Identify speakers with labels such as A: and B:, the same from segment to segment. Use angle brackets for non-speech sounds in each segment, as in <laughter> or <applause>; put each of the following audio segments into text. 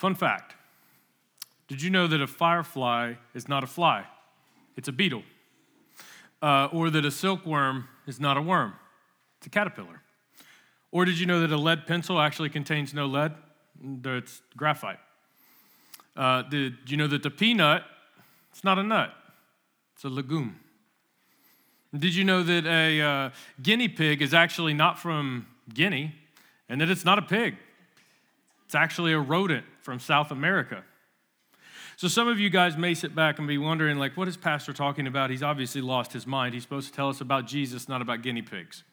A: Fun fact Did you know that a firefly is not a fly? It's a beetle. Uh, or that a silkworm is not a worm, it's a caterpillar. Or did you know that a lead pencil actually contains no lead? It's graphite. Uh, did you know that the peanut, it's not a nut, it's a legume? Did you know that a uh, guinea pig is actually not from Guinea and that it's not a pig? It's actually a rodent from South America. So some of you guys may sit back and be wondering, like, what is Pastor talking about? He's obviously lost his mind. He's supposed to tell us about Jesus, not about guinea pigs.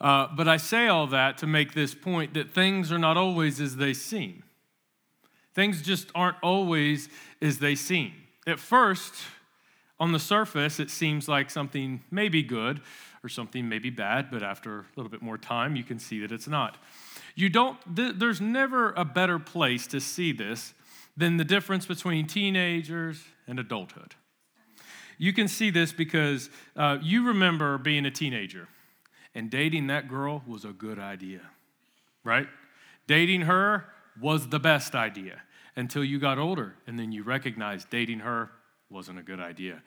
A: Uh, but I say all that to make this point that things are not always as they seem. Things just aren't always as they seem. At first, on the surface, it seems like something may be good or something may be bad, but after a little bit more time, you can see that it's not. You don't, th- there's never a better place to see this than the difference between teenagers and adulthood. You can see this because uh, you remember being a teenager and dating that girl was a good idea, right? Dating her was the best idea until you got older and then you recognized dating her wasn't a good idea.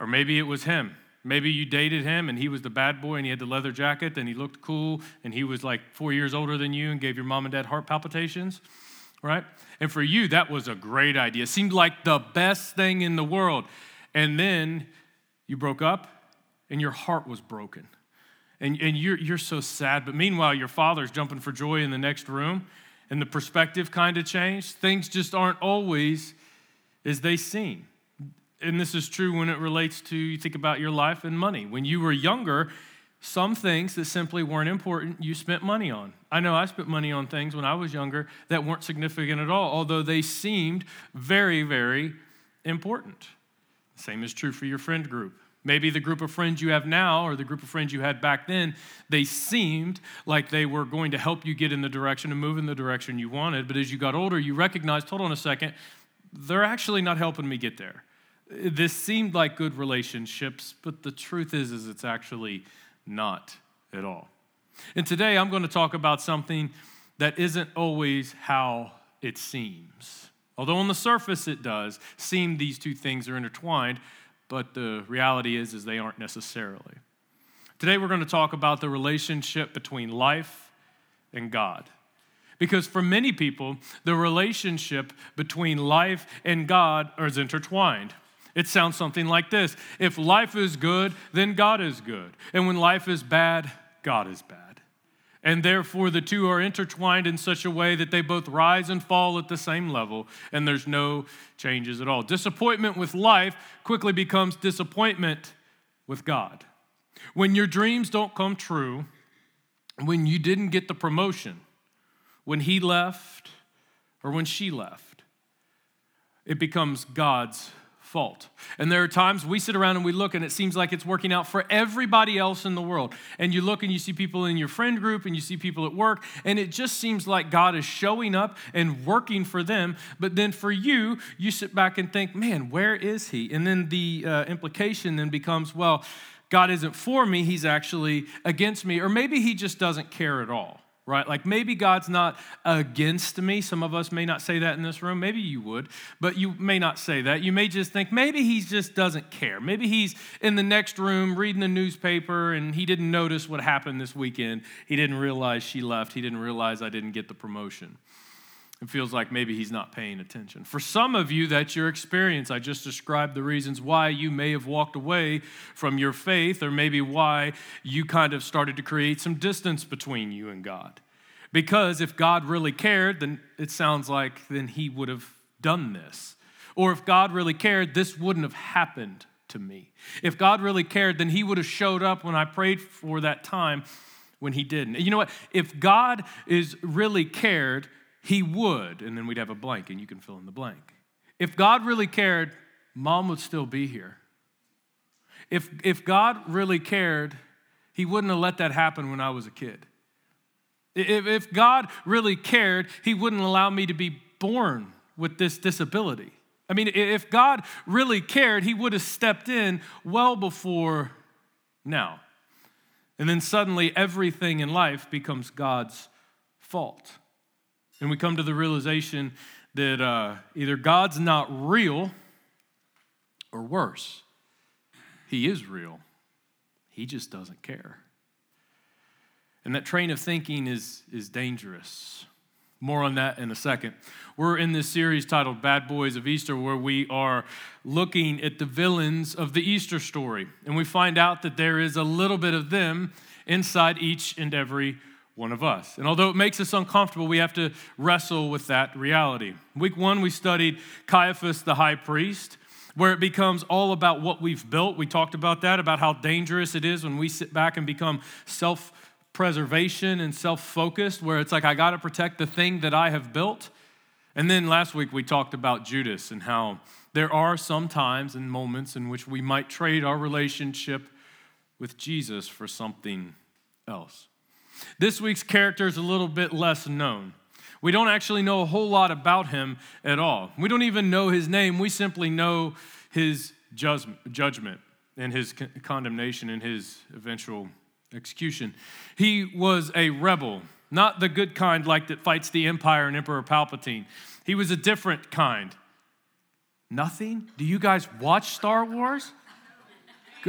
A: Or maybe it was him. Maybe you dated him and he was the bad boy and he had the leather jacket and he looked cool and he was like four years older than you and gave your mom and dad heart palpitations, right? And for you, that was a great idea. It seemed like the best thing in the world. And then you broke up and your heart was broken. And, and you're, you're so sad. But meanwhile, your father's jumping for joy in the next room and the perspective kind of changed. Things just aren't always as they seem. And this is true when it relates to you think about your life and money. When you were younger, some things that simply weren't important you spent money on. I know I spent money on things when I was younger that weren't significant at all, although they seemed very, very important. Same is true for your friend group. Maybe the group of friends you have now or the group of friends you had back then, they seemed like they were going to help you get in the direction and move in the direction you wanted. But as you got older, you recognized, hold on a second, they're actually not helping me get there. This seemed like good relationships, but the truth is, is it's actually not at all. And today I'm going to talk about something that isn't always how it seems. Although on the surface it does seem these two things are intertwined, but the reality is is they aren't necessarily. Today we're going to talk about the relationship between life and God. Because for many people, the relationship between life and God is intertwined. It sounds something like this If life is good, then God is good. And when life is bad, God is bad. And therefore, the two are intertwined in such a way that they both rise and fall at the same level, and there's no changes at all. Disappointment with life quickly becomes disappointment with God. When your dreams don't come true, when you didn't get the promotion, when he left, or when she left, it becomes God's fault. And there are times we sit around and we look and it seems like it's working out for everybody else in the world. And you look and you see people in your friend group and you see people at work, and it just seems like God is showing up and working for them. But then for you, you sit back and think, man, where is He? And then the uh, implication then becomes, well, God isn't for me, He's actually against me. Or maybe He just doesn't care at all right? Like maybe God's not against me. Some of us may not say that in this room. Maybe you would, but you may not say that. You may just think maybe he just doesn't care. Maybe he's in the next room reading the newspaper and he didn't notice what happened this weekend. He didn't realize she left. He didn't realize I didn't get the promotion. It feels like maybe he's not paying attention. For some of you, that's your experience. I just described the reasons why you may have walked away from your faith, or maybe why you kind of started to create some distance between you and God. Because if God really cared, then it sounds like then he would have done this. Or if God really cared, this wouldn't have happened to me. If God really cared, then he would have showed up when I prayed for that time when he didn't. You know what? If God is really cared, he would, and then we'd have a blank, and you can fill in the blank. If God really cared, mom would still be here. If, if God really cared, he wouldn't have let that happen when I was a kid. If, if God really cared, he wouldn't allow me to be born with this disability. I mean, if God really cared, he would have stepped in well before now. And then suddenly everything in life becomes God's fault. And we come to the realization that uh, either God's not real or worse, He is real. He just doesn't care. And that train of thinking is, is dangerous. More on that in a second. We're in this series titled Bad Boys of Easter, where we are looking at the villains of the Easter story. And we find out that there is a little bit of them inside each and every one of us. And although it makes us uncomfortable, we have to wrestle with that reality. Week one, we studied Caiaphas the high priest, where it becomes all about what we've built. We talked about that, about how dangerous it is when we sit back and become self preservation and self focused, where it's like, I got to protect the thing that I have built. And then last week we talked about Judas and how there are some times and moments in which we might trade our relationship with Jesus for something else. This week's character is a little bit less known. We don't actually know a whole lot about him at all. We don't even know his name. We simply know his judgment and his condemnation and his eventual execution. He was a rebel, not the good kind like that fights the empire and Emperor Palpatine. He was a different kind. Nothing? Do you guys watch Star Wars?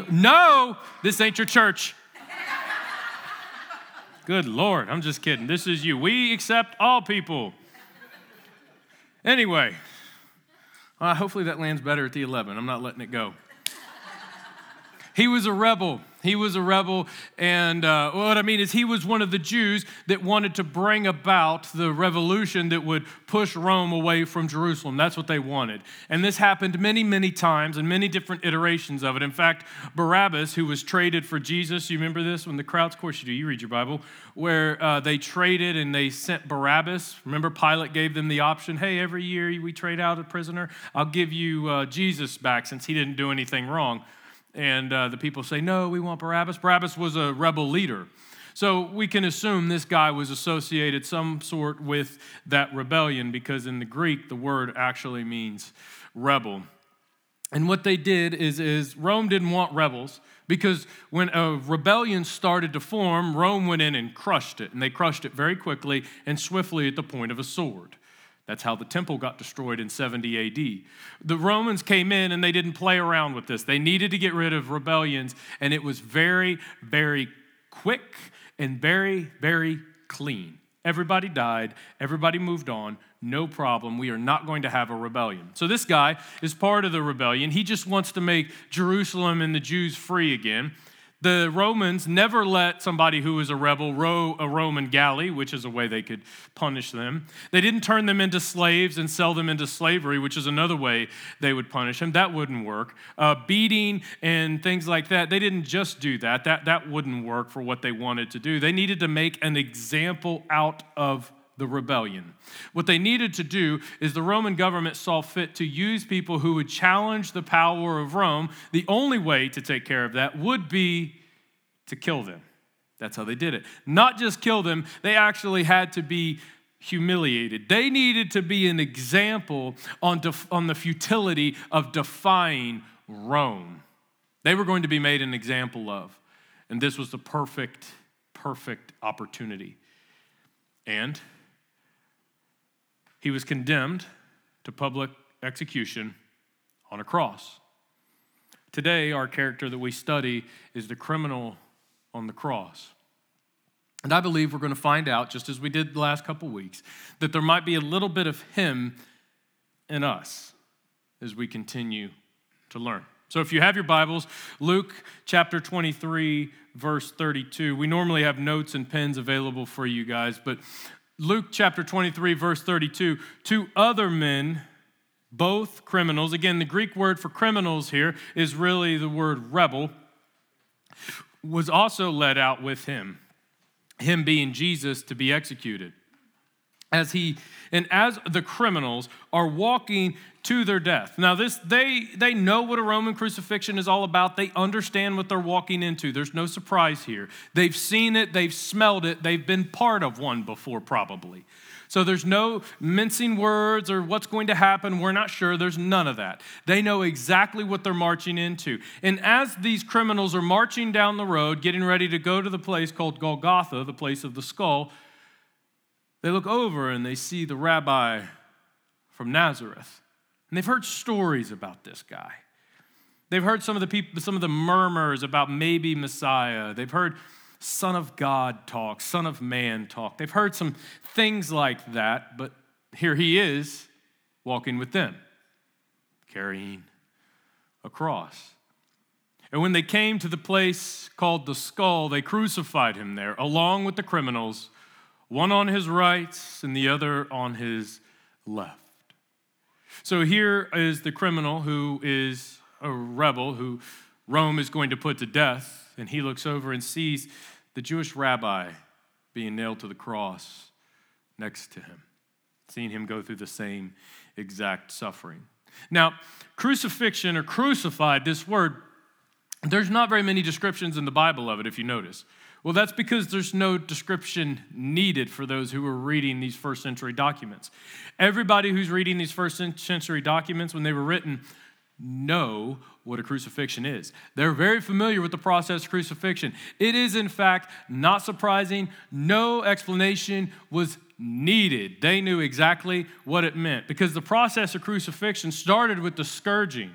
A: No, this ain't your church. Good Lord, I'm just kidding. This is you. We accept all people. Anyway, uh, hopefully that lands better at the 11. I'm not letting it go. He was a rebel. He was a rebel, and uh, what I mean is, he was one of the Jews that wanted to bring about the revolution that would push Rome away from Jerusalem. That's what they wanted. And this happened many, many times and many different iterations of it. In fact, Barabbas, who was traded for Jesus, you remember this when the crowds, of course you do, you read your Bible, where uh, they traded and they sent Barabbas. Remember, Pilate gave them the option hey, every year we trade out a prisoner, I'll give you uh, Jesus back since he didn't do anything wrong. And uh, the people say, no, we want Barabbas. Barabbas was a rebel leader. So we can assume this guy was associated some sort with that rebellion because in the Greek, the word actually means rebel. And what they did is, is Rome didn't want rebels because when a rebellion started to form, Rome went in and crushed it. And they crushed it very quickly and swiftly at the point of a sword. That's how the temple got destroyed in 70 AD. The Romans came in and they didn't play around with this. They needed to get rid of rebellions, and it was very, very quick and very, very clean. Everybody died, everybody moved on, no problem. We are not going to have a rebellion. So, this guy is part of the rebellion. He just wants to make Jerusalem and the Jews free again. The Romans never let somebody who was a rebel row a Roman galley, which is a way they could punish them. They didn't turn them into slaves and sell them into slavery, which is another way they would punish them. That wouldn't work. Uh, beating and things like that, they didn't just do that. that. That wouldn't work for what they wanted to do. They needed to make an example out of the rebellion. What they needed to do is the Roman government saw fit to use people who would challenge the power of Rome. The only way to take care of that would be to kill them. That's how they did it. Not just kill them, they actually had to be humiliated. They needed to be an example on, def- on the futility of defying Rome. They were going to be made an example of. And this was the perfect, perfect opportunity. And he was condemned to public execution on a cross. Today, our character that we study is the criminal on the cross. And I believe we're going to find out, just as we did the last couple weeks, that there might be a little bit of him in us as we continue to learn. So if you have your Bibles, Luke chapter 23, verse 32. We normally have notes and pens available for you guys, but Luke chapter 23, verse 32, two other men, both criminals. Again, the Greek word for criminals here is really the word rebel, was also led out with him, him being Jesus to be executed as he and as the criminals are walking to their death now this they they know what a roman crucifixion is all about they understand what they're walking into there's no surprise here they've seen it they've smelled it they've been part of one before probably so there's no mincing words or what's going to happen. We're not sure. There's none of that. They know exactly what they're marching into. And as these criminals are marching down the road, getting ready to go to the place called Golgotha, the place of the skull, they look over and they see the rabbi from Nazareth. And they've heard stories about this guy. They've heard some of the people, some of the murmurs about maybe Messiah. They've heard Son of God talk, Son of Man talk. They've heard some things like that, but here he is walking with them, carrying a cross. And when they came to the place called the skull, they crucified him there, along with the criminals, one on his right and the other on his left. So here is the criminal who is a rebel, who Rome is going to put to death, and he looks over and sees the Jewish rabbi being nailed to the cross next to him, seeing him go through the same exact suffering. Now, crucifixion or crucified, this word, there's not very many descriptions in the Bible of it, if you notice. Well, that's because there's no description needed for those who were reading these first century documents. Everybody who's reading these first century documents, when they were written, know what a crucifixion is. They're very familiar with the process of crucifixion. It is, in fact, not surprising. No explanation was needed. They knew exactly what it meant because the process of crucifixion started with the scourging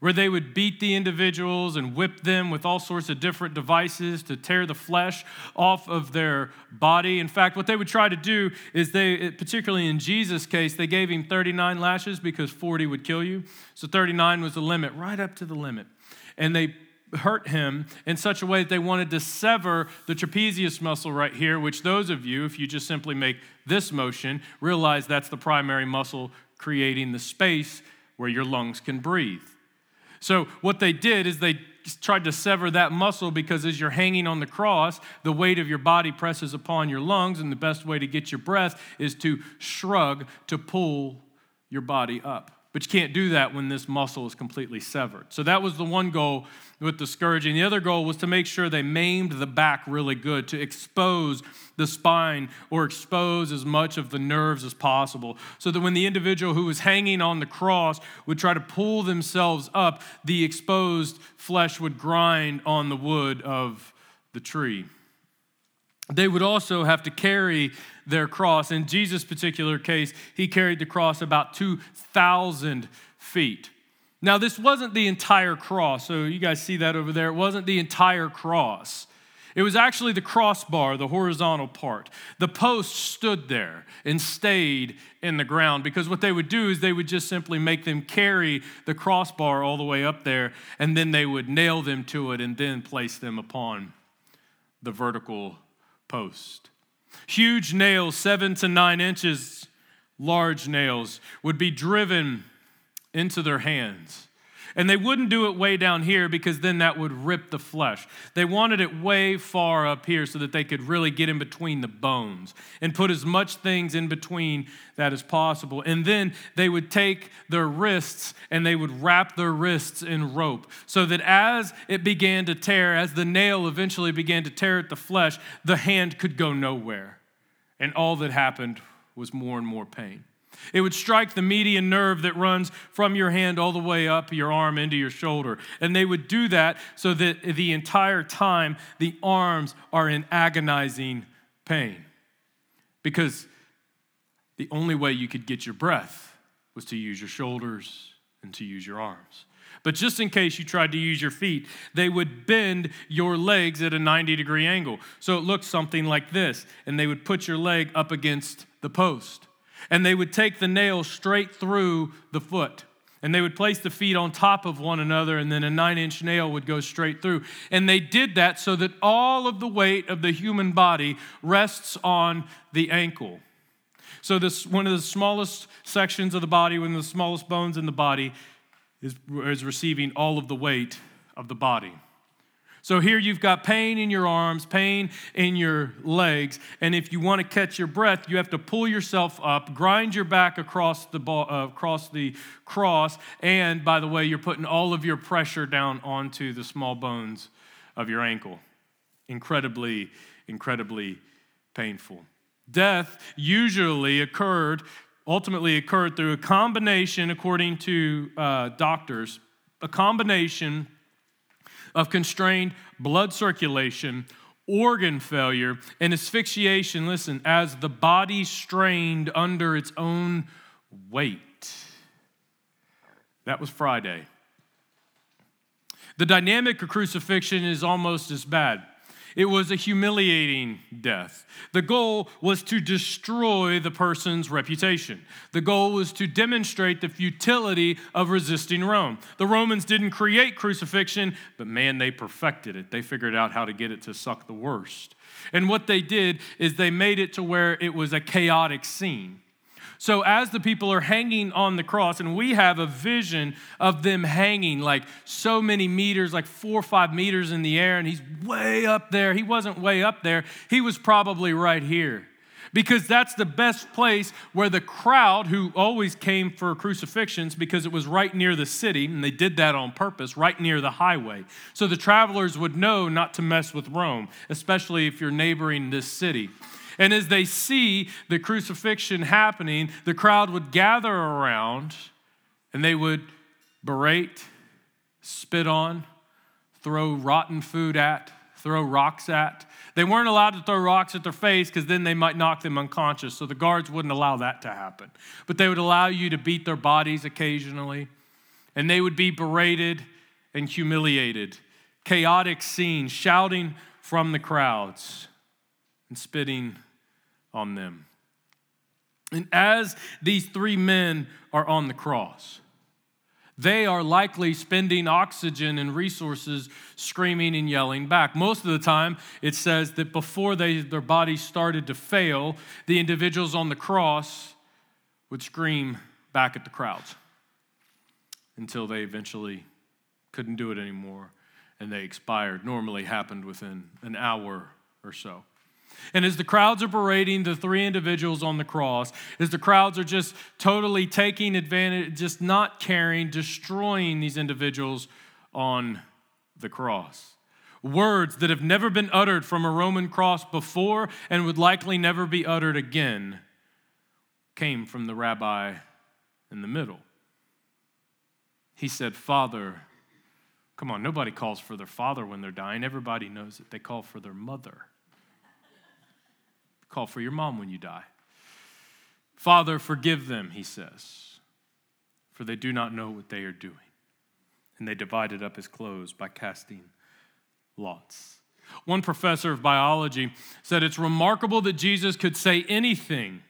A: where they would beat the individuals and whip them with all sorts of different devices to tear the flesh off of their body. In fact, what they would try to do is they, particularly in Jesus' case, they gave him 39 lashes because 40 would kill you. So 39 was the limit, right up to the limit. And they hurt him in such a way that they wanted to sever the trapezius muscle right here, which those of you, if you just simply make this motion, realize that's the primary muscle creating the space where your lungs can breathe. So, what they did is they tried to sever that muscle because as you're hanging on the cross, the weight of your body presses upon your lungs, and the best way to get your breath is to shrug to pull your body up. But you can't do that when this muscle is completely severed. So that was the one goal with the scourging. The other goal was to make sure they maimed the back really good, to expose the spine or expose as much of the nerves as possible, so that when the individual who was hanging on the cross would try to pull themselves up, the exposed flesh would grind on the wood of the tree. They would also have to carry their cross. In Jesus' particular case, he carried the cross about 2,000 feet. Now, this wasn't the entire cross, so you guys see that over there. It wasn't the entire cross. It was actually the crossbar, the horizontal part. The post stood there and stayed in the ground because what they would do is they would just simply make them carry the crossbar all the way up there and then they would nail them to it and then place them upon the vertical post. Huge nails, seven to nine inches large nails, would be driven into their hands. And they wouldn't do it way down here because then that would rip the flesh. They wanted it way far up here so that they could really get in between the bones and put as much things in between that as possible. And then they would take their wrists and they would wrap their wrists in rope so that as it began to tear, as the nail eventually began to tear at the flesh, the hand could go nowhere. And all that happened was more and more pain. It would strike the median nerve that runs from your hand all the way up your arm into your shoulder. And they would do that so that the entire time the arms are in agonizing pain. Because the only way you could get your breath was to use your shoulders and to use your arms. But just in case you tried to use your feet, they would bend your legs at a 90 degree angle. So it looked something like this. And they would put your leg up against the post and they would take the nail straight through the foot. And they would place the feet on top of one another, and then a nine inch nail would go straight through. And they did that so that all of the weight of the human body rests on the ankle. So, this one of the smallest sections of the body, one of the smallest bones in the body, is, is receiving all of the weight of the body. So here you've got pain in your arms, pain in your legs, and if you want to catch your breath, you have to pull yourself up, grind your back across the ball, uh, across the cross, and by the way, you're putting all of your pressure down onto the small bones of your ankle. Incredibly, incredibly painful. Death usually occurred, ultimately occurred through a combination, according to uh, doctors, a combination of constrained blood circulation organ failure, and asphyxiation, listen, as the body strained under its own weight. That was Friday. The dynamic of crucifixion is almost as bad. It was a humiliating death. The goal was to destroy the person's reputation. The goal was to demonstrate the futility of resisting Rome. The Romans didn't create crucifixion, but man, they perfected it. They figured out how to get it to suck the worst. And what they did is they made it to where it was a chaotic scene. So, as the people are hanging on the cross, and we have a vision of them hanging like so many meters, like four or five meters in the air, and he's way up there. He wasn't way up there, he was probably right here. Because that's the best place where the crowd, who always came for crucifixions because it was right near the city, and they did that on purpose, right near the highway. So the travelers would know not to mess with Rome, especially if you're neighboring this city. And as they see the crucifixion happening, the crowd would gather around and they would berate, spit on, throw rotten food at, throw rocks at. They weren't allowed to throw rocks at their face because then they might knock them unconscious. So the guards wouldn't allow that to happen. But they would allow you to beat their bodies occasionally. And they would be berated and humiliated. Chaotic scenes, shouting from the crowds and spitting on them. And as these three men are on the cross, they are likely spending oxygen and resources screaming and yelling back. Most of the time, it says that before they, their bodies started to fail, the individuals on the cross would scream back at the crowds until they eventually couldn't do it anymore and they expired. Normally happened within an hour or so. And as the crowds are berating the three individuals on the cross, as the crowds are just totally taking advantage, just not caring, destroying these individuals on the cross. Words that have never been uttered from a Roman cross before and would likely never be uttered again came from the rabbi in the middle. He said, Father, come on, nobody calls for their father when they're dying. Everybody knows it. They call for their mother. Call for your mom when you die. Father, forgive them, he says, for they do not know what they are doing. And they divided up his clothes by casting lots. One professor of biology said it's remarkable that Jesus could say anything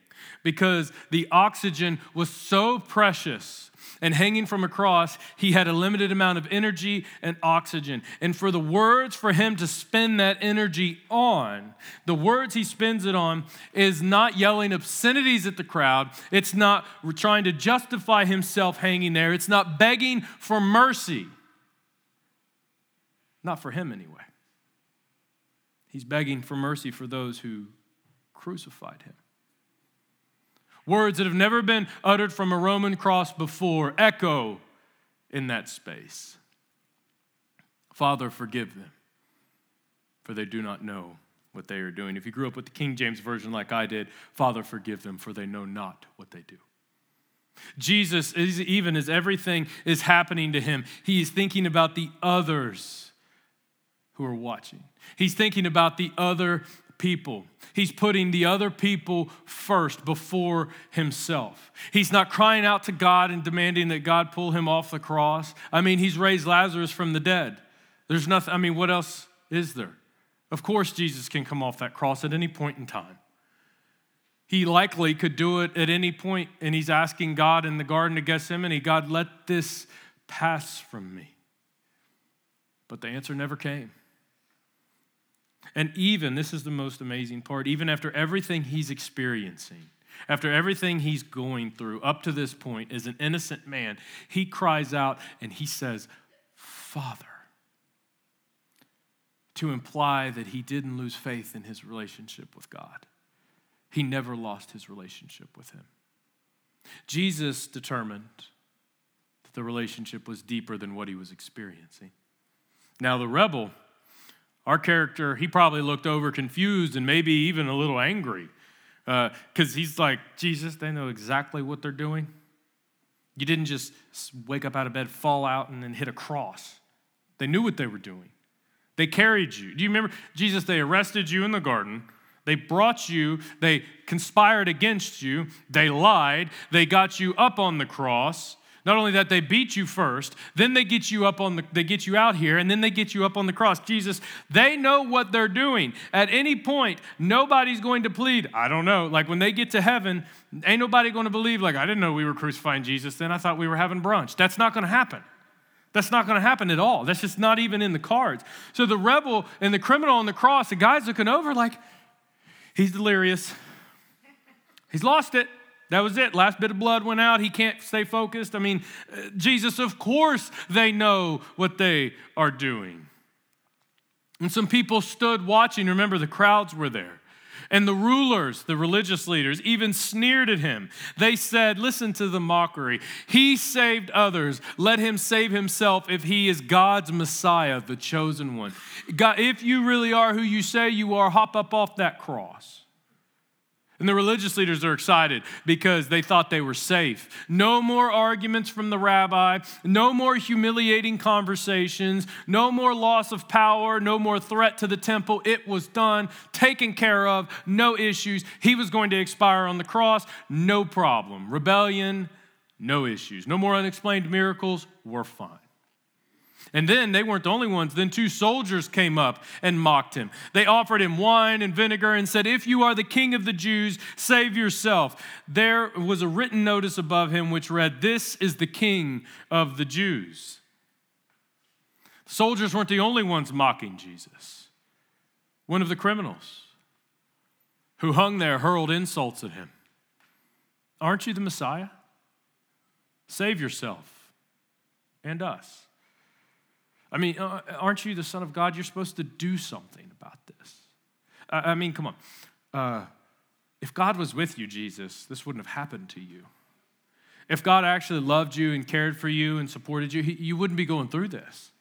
A: because the oxygen was so precious and hanging from a cross, he had a limited amount of energy and oxygen. And for the words for him to spend that energy on, the words he spends it on is not yelling obscenities at the crowd. It's not trying to justify himself hanging there. It's not begging for mercy. Not for him, anyway. He's begging for mercy for those who crucified him. Words that have never been uttered from a Roman cross before echo in that space. Father, forgive them, for they do not know what they are doing. If you grew up with the King James Version like I did, Father, forgive them, for they know not what they do. Jesus, is, even as everything is happening to him, he is thinking about the others who are watching. He's thinking about the other people. He's putting the other people first before himself. He's not crying out to God and demanding that God pull him off the cross. I mean, he's raised Lazarus from the dead. There's nothing, I mean, what else is there? Of course, Jesus can come off that cross at any point in time. He likely could do it at any point, and he's asking God in the Garden of Gethsemane, God, let this pass from me. But the answer never came. And even, this is the most amazing part, even after everything he's experiencing, after everything he's going through up to this point as an innocent man, he cries out and he says, Father, to imply that he didn't lose faith in his relationship with God. He never lost his relationship with him. Jesus determined that the relationship was deeper than what he was experiencing. Now, the rebel, our character, he probably looked over confused and maybe even a little angry because uh, he's like, Jesus, they know exactly what they're doing. You didn't just wake up out of bed, fall out, and then hit a cross. They knew what they were doing. They carried you. Do you remember Jesus? They arrested you in the garden. They brought you, they conspired against you, they lied, they got you up on the cross. Not only that, they beat you first, then they get you up on the, they get you out here, and then they get you up on the cross. Jesus, they know what they're doing. At any point, nobody's going to plead. I don't know. Like when they get to heaven, ain't nobody going to believe, like, I didn't know we were crucifying Jesus then. I thought we were having brunch. That's not going to happen. That's not going to happen at all. That's just not even in the cards. So the rebel and the criminal on the cross, the guy's looking over like, he's delirious. He's lost it. That was it. Last bit of blood went out. He can't stay focused. I mean, uh, Jesus, of course, they know what they are doing. And some people stood watching. Remember, the crowds were there. And the rulers, the religious leaders, even sneered at him. They said, Listen to the mockery. He saved others. Let him save himself if he is God's Messiah, the chosen one. God, if you really are who you say you are, hop up off that cross. And the religious leaders are excited because they thought they were safe. No more arguments from the rabbi, no more humiliating conversations, no more loss of power, no more threat to the temple. It was done, taken care of, no issues. He was going to expire on the cross, no problem. Rebellion, no issues. No more unexplained miracles, we're fine. And then they weren't the only ones. Then two soldiers came up and mocked him. They offered him wine and vinegar and said, If you are the king of the Jews, save yourself. There was a written notice above him which read, This is the king of the Jews. Soldiers weren't the only ones mocking Jesus. One of the criminals who hung there hurled insults at him. Aren't you the Messiah? Save yourself and us. I mean, uh, aren't you the Son of God? You're supposed to do something about this. I mean, come on. Uh, if God was with you, Jesus, this wouldn't have happened to you. If God actually loved you and cared for you and supported you, he, you wouldn't be going through this.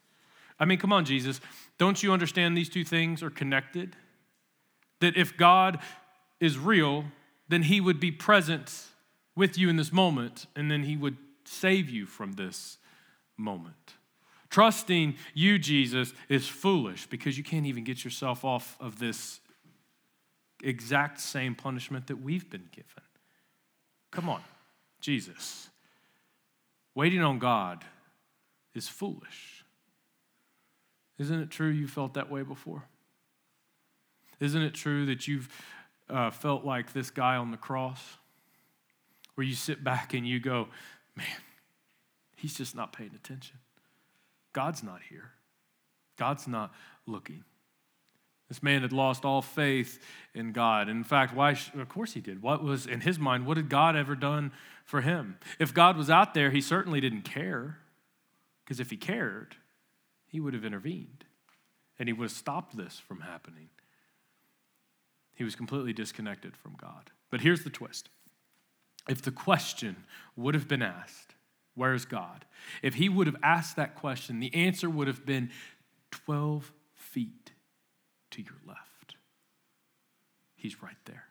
A: I mean, come on, Jesus. Don't you understand these two things are connected? That if God is real, then he would be present with you in this moment, and then he would save you from this moment. Trusting you, Jesus, is foolish because you can't even get yourself off of this exact same punishment that we've been given. Come on, Jesus. Waiting on God is foolish. Isn't it true you felt that way before? Isn't it true that you've uh, felt like this guy on the cross? Where you sit back and you go, man, he's just not paying attention. God's not here. God's not looking. This man had lost all faith in God. In fact, why? Of course he did. What was in his mind? What had God ever done for him? If God was out there, he certainly didn't care. Because if he cared, he would have intervened and he would have stopped this from happening. He was completely disconnected from God. But here's the twist if the question would have been asked, Where's God? If he would have asked that question, the answer would have been 12 feet to your left. He's right there.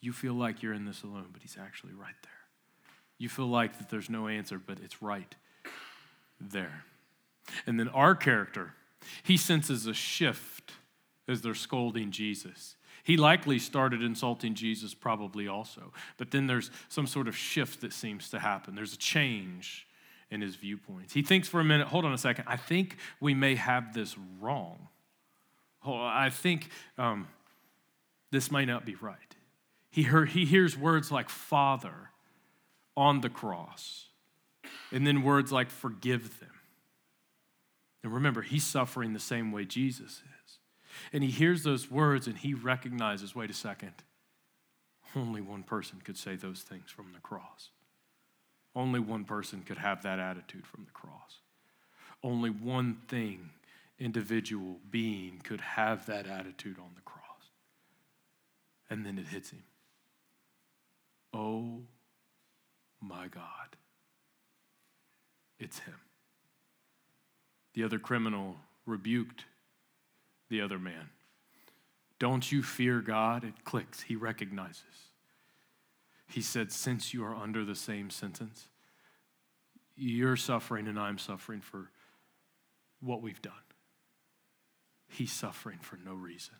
A: You feel like you're in this alone, but he's actually right there. You feel like that there's no answer, but it's right there. And then our character, he senses a shift as they're scolding Jesus. He likely started insulting Jesus, probably also. But then there's some sort of shift that seems to happen. There's a change in his viewpoints. He thinks for a minute, hold on a second, I think we may have this wrong. I think um, this might not be right. He, heard, he hears words like Father on the cross, and then words like forgive them. And remember, he's suffering the same way Jesus is. And he hears those words and he recognizes wait a second, only one person could say those things from the cross. Only one person could have that attitude from the cross. Only one thing, individual being, could have that attitude on the cross. And then it hits him. Oh my God. It's him. The other criminal rebuked the other man. Don't you fear God? It clicks. He recognizes. He said, Since you are under the same sentence, you're suffering and I'm suffering for what we've done. he's suffering for no reason.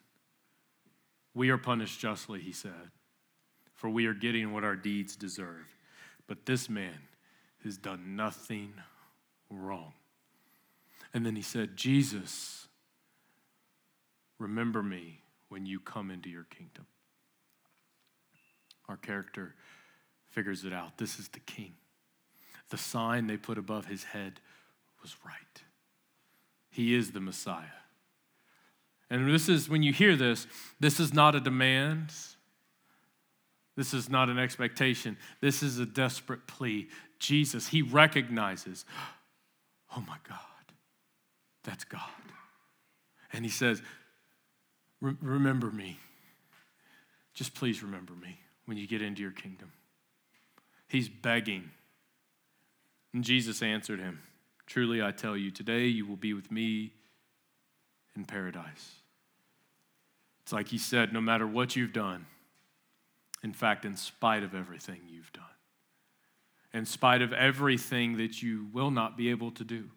A: We are punished justly, he said, for we are getting what our deeds deserve. But this man has done nothing wrong. And then he said, Jesus, remember me when you come into your kingdom. Our character figures it out. This is the king. The sign they put above his head was right. He is the Messiah. And this is, when you hear this, this is not a demand. This is not an expectation. This is a desperate plea. Jesus, he recognizes, <gasps> oh my God, that's God. And he says, remember me. Just please remember me when you get into your kingdom. He's begging. And Jesus answered him Truly I tell you, today you will be with me in paradise. It's like he said, no matter what you've done, in fact, in spite of everything you've done, in spite of everything that you will not be able to do.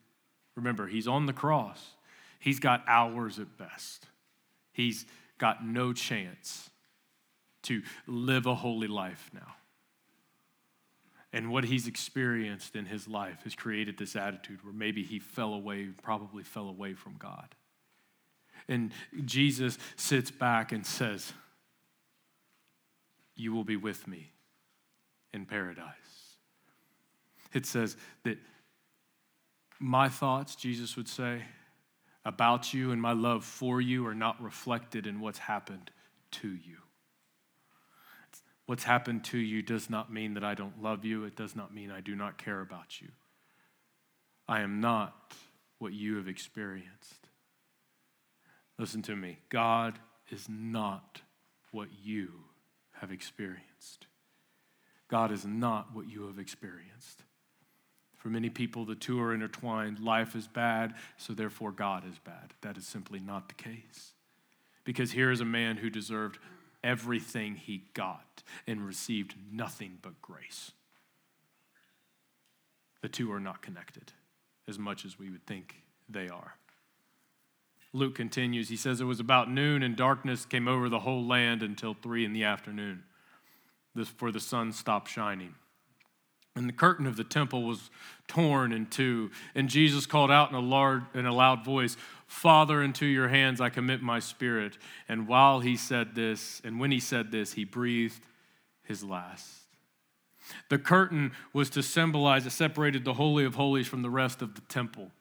A: Remember, he's on the cross. He's got hours at best. He's got no chance to live a holy life now. And what he's experienced in his life has created this attitude where maybe he fell away, probably fell away from God. And Jesus sits back and says, You will be with me in paradise. It says that my thoughts, Jesus would say, about you and my love for you are not reflected in what's happened to you. What's happened to you does not mean that I don't love you. It does not mean I do not care about you. I am not what you have experienced. Listen to me. God is not what you have experienced. God is not what you have experienced. For many people, the two are intertwined. Life is bad, so therefore God is bad. That is simply not the case. Because here is a man who deserved everything he got and received nothing but grace. The two are not connected as much as we would think they are. Luke continues. He says, It was about noon, and darkness came over the whole land until three in the afternoon, for the sun stopped shining. And the curtain of the temple was torn in two. And Jesus called out in a, in a loud voice, Father, into your hands I commit my spirit. And while he said this, and when he said this, he breathed his last. The curtain was to symbolize, it separated the Holy of Holies from the rest of the temple.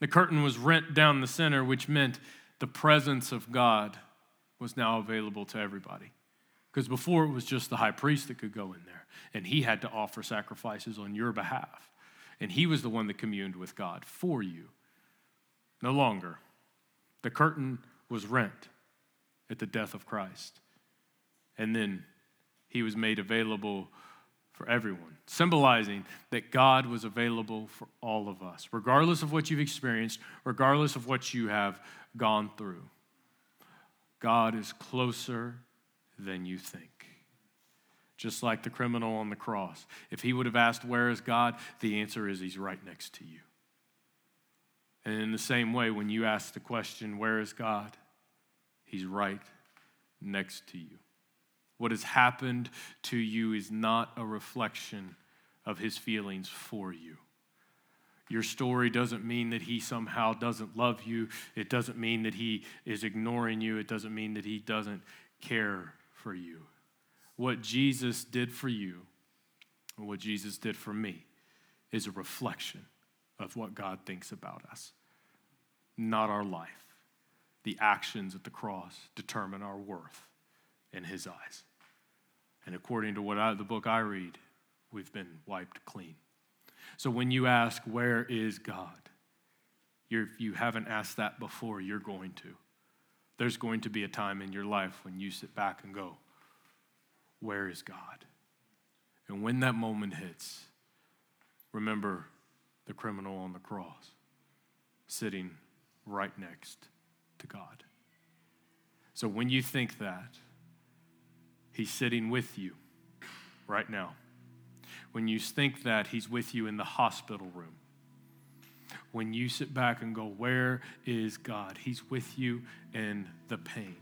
A: The curtain was rent down the center, which meant the presence of God was now available to everybody. Because before it was just the high priest that could go in there, and he had to offer sacrifices on your behalf. And he was the one that communed with God for you. No longer. The curtain was rent at the death of Christ. And then he was made available for everyone, symbolizing that God was available for all of us, regardless of what you've experienced, regardless of what you have gone through. God is closer than you think. Just like the criminal on the cross. If he would have asked, Where is God? the answer is, He's right next to you. And in the same way, when you ask the question, Where is God? He's right next to you. What has happened to you is not a reflection of his feelings for you. Your story doesn't mean that he somehow doesn't love you. It doesn't mean that he is ignoring you. It doesn't mean that he doesn't care for you. What Jesus did for you, and what Jesus did for me, is a reflection of what God thinks about us, not our life. The actions at the cross determine our worth in His eyes. And according to what I, the book I read, we've been wiped clean. So when you ask, Where is God? You're, if you haven't asked that before, you're going to there's going to be a time in your life when you sit back and go, Where is God? And when that moment hits, remember the criminal on the cross sitting right next to God. So when you think that, He's sitting with you right now. When you think that, He's with you in the hospital room. When you sit back and go, Where is God? He's with you in the pain.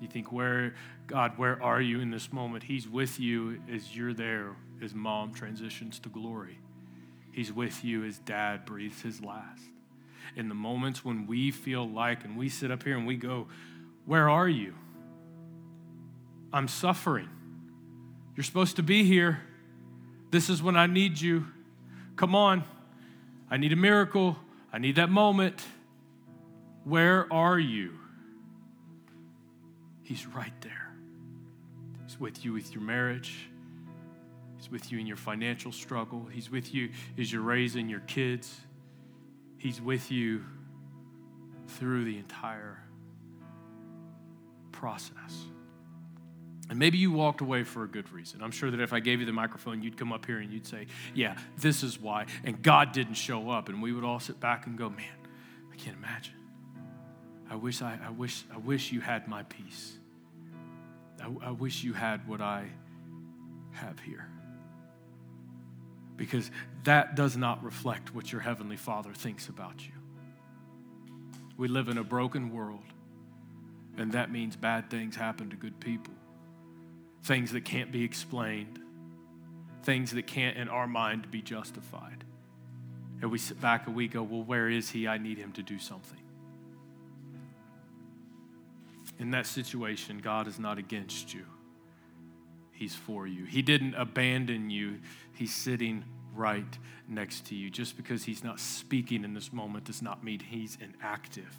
A: You think, Where, God, where are you in this moment? He's with you as you're there as mom transitions to glory. He's with you as dad breathes his last. In the moments when we feel like, and we sit up here and we go, Where are you? I'm suffering. You're supposed to be here. This is when I need you. Come on. I need a miracle. I need that moment. Where are you? He's right there. He's with you with your marriage. He's with you in your financial struggle. He's with you as you're raising your kids. He's with you through the entire process. And maybe you walked away for a good reason. I'm sure that if I gave you the microphone, you'd come up here and you'd say, Yeah, this is why. And God didn't show up. And we would all sit back and go, Man, I can't imagine. I wish I, I wish I wish you had my peace. I, I wish you had what I have here. Because that does not reflect what your Heavenly Father thinks about you. We live in a broken world, and that means bad things happen to good people things that can't be explained, things that can't, in our mind, be justified. And we sit back and we go, Well, where is he? I need him to do something. In that situation, God is not against you, He's for you. He didn't abandon you, He's sitting right next to you. Just because He's not speaking in this moment does not mean He's inactive.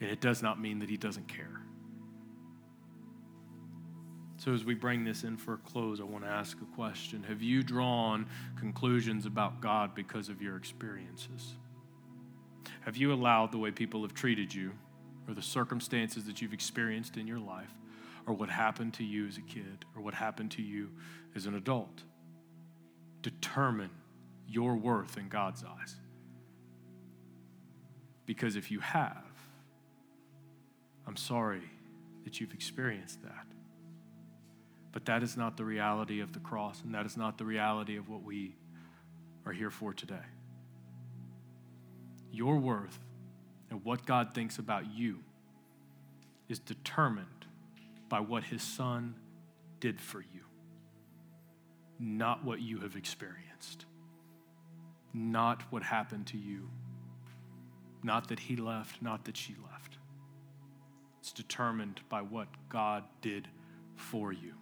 A: And it does not mean that He doesn't care. So, as we bring this in for a close, I want to ask a question. Have you drawn conclusions about God because of your experiences? Have you allowed the way people have treated you, or the circumstances that you've experienced in your life, or what happened to you as a kid, or what happened to you as an adult, determine your worth in God's eyes? Because if you have, I'm sorry that you've experienced that. But that is not the reality of the cross, and that is not the reality of what we are here for today. Your worth and what God thinks about you is determined by what His Son did for you, not what you have experienced, not what happened to you, not that He left, not that she left. It's determined by what God did for you.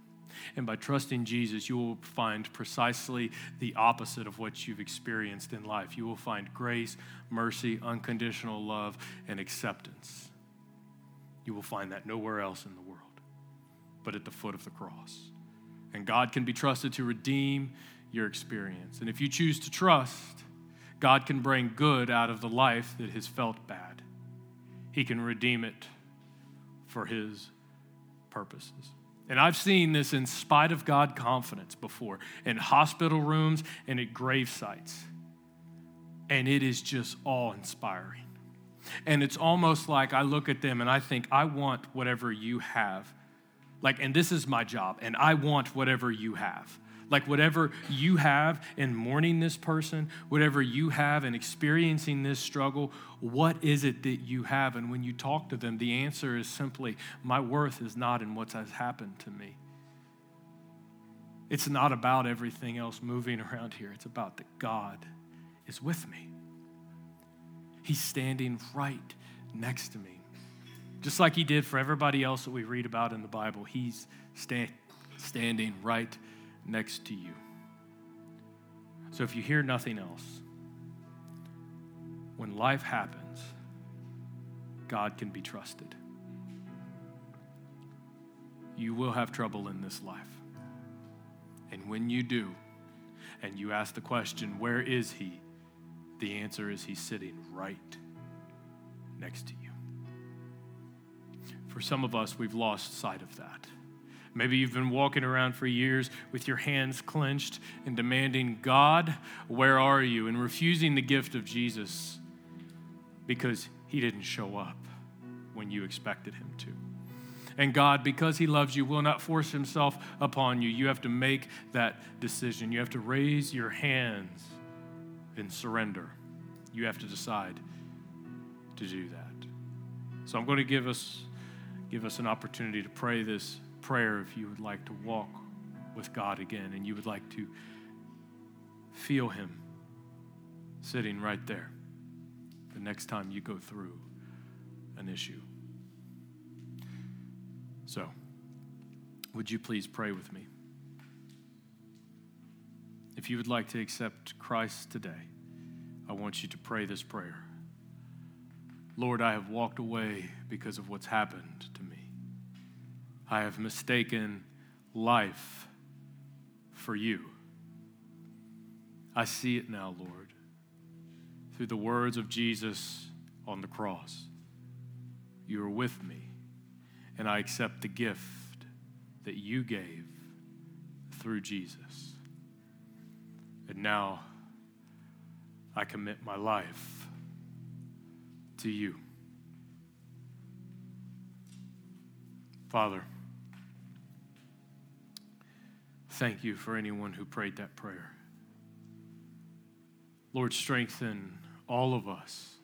A: And by trusting Jesus, you will find precisely the opposite of what you've experienced in life. You will find grace, mercy, unconditional love, and acceptance. You will find that nowhere else in the world but at the foot of the cross. And God can be trusted to redeem your experience. And if you choose to trust, God can bring good out of the life that has felt bad. He can redeem it for His purposes. And I've seen this in spite of God confidence before in hospital rooms and at grave sites. And it is just awe inspiring. And it's almost like I look at them and I think, I want whatever you have. Like, and this is my job, and I want whatever you have. Like, whatever you have in mourning this person, whatever you have in experiencing this struggle, what is it that you have? And when you talk to them, the answer is simply, My worth is not in what has happened to me. It's not about everything else moving around here, it's about that God is with me. He's standing right next to me. Just like he did for everybody else that we read about in the Bible, he's sta- standing right next to you. So if you hear nothing else, when life happens, God can be trusted. You will have trouble in this life. And when you do, and you ask the question, Where is He? the answer is He's sitting right next to you. For some of us, we've lost sight of that. Maybe you've been walking around for years with your hands clenched and demanding, God, where are you? And refusing the gift of Jesus because he didn't show up when you expected him to. And God, because he loves you, will not force himself upon you. You have to make that decision. You have to raise your hands and surrender You have to decide to do that. So I'm going to give us give us an opportunity to pray this prayer if you would like to walk with God again and you would like to feel him sitting right there the next time you go through an issue. So, would you please pray with me? If you would like to accept Christ today, I want you to pray this prayer. Lord, I have walked away because of what's happened. I have mistaken life for you. I see it now, Lord, through the words of Jesus on the cross. You are with me, and I accept the gift that you gave through Jesus. And now I commit my life to you. Father, thank you for anyone who prayed that prayer. Lord, strengthen all of us.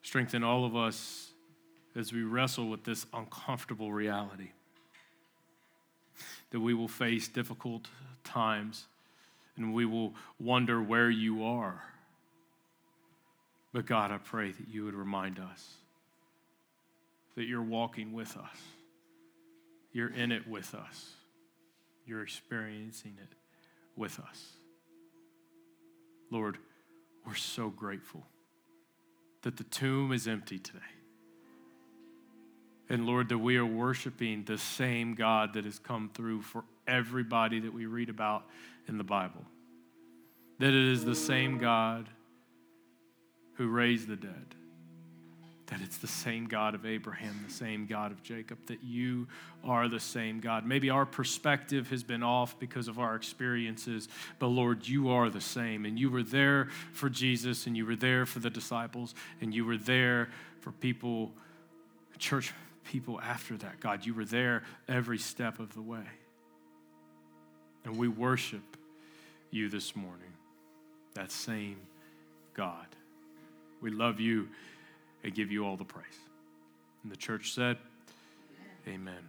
A: Strengthen all of us as we wrestle with this uncomfortable reality. That we will face difficult times and we will wonder where you are. But God, I pray that you would remind us that you're walking with us, you're in it with us, you're experiencing it with us. Lord, we're so grateful that the tomb is empty today. And Lord, that we are worshiping the same God that has come through for everybody that we read about in the Bible. That it is the same God who raised the dead. That it's the same God of Abraham, the same God of Jacob, that you are the same God. Maybe our perspective has been off because of our experiences, but Lord, you are the same. And you were there for Jesus, and you were there for the disciples, and you were there for people, church people after that. God, you were there every step of the way. And we worship you this morning, that same God. We love you and give you all the praise. And the church said. Amen.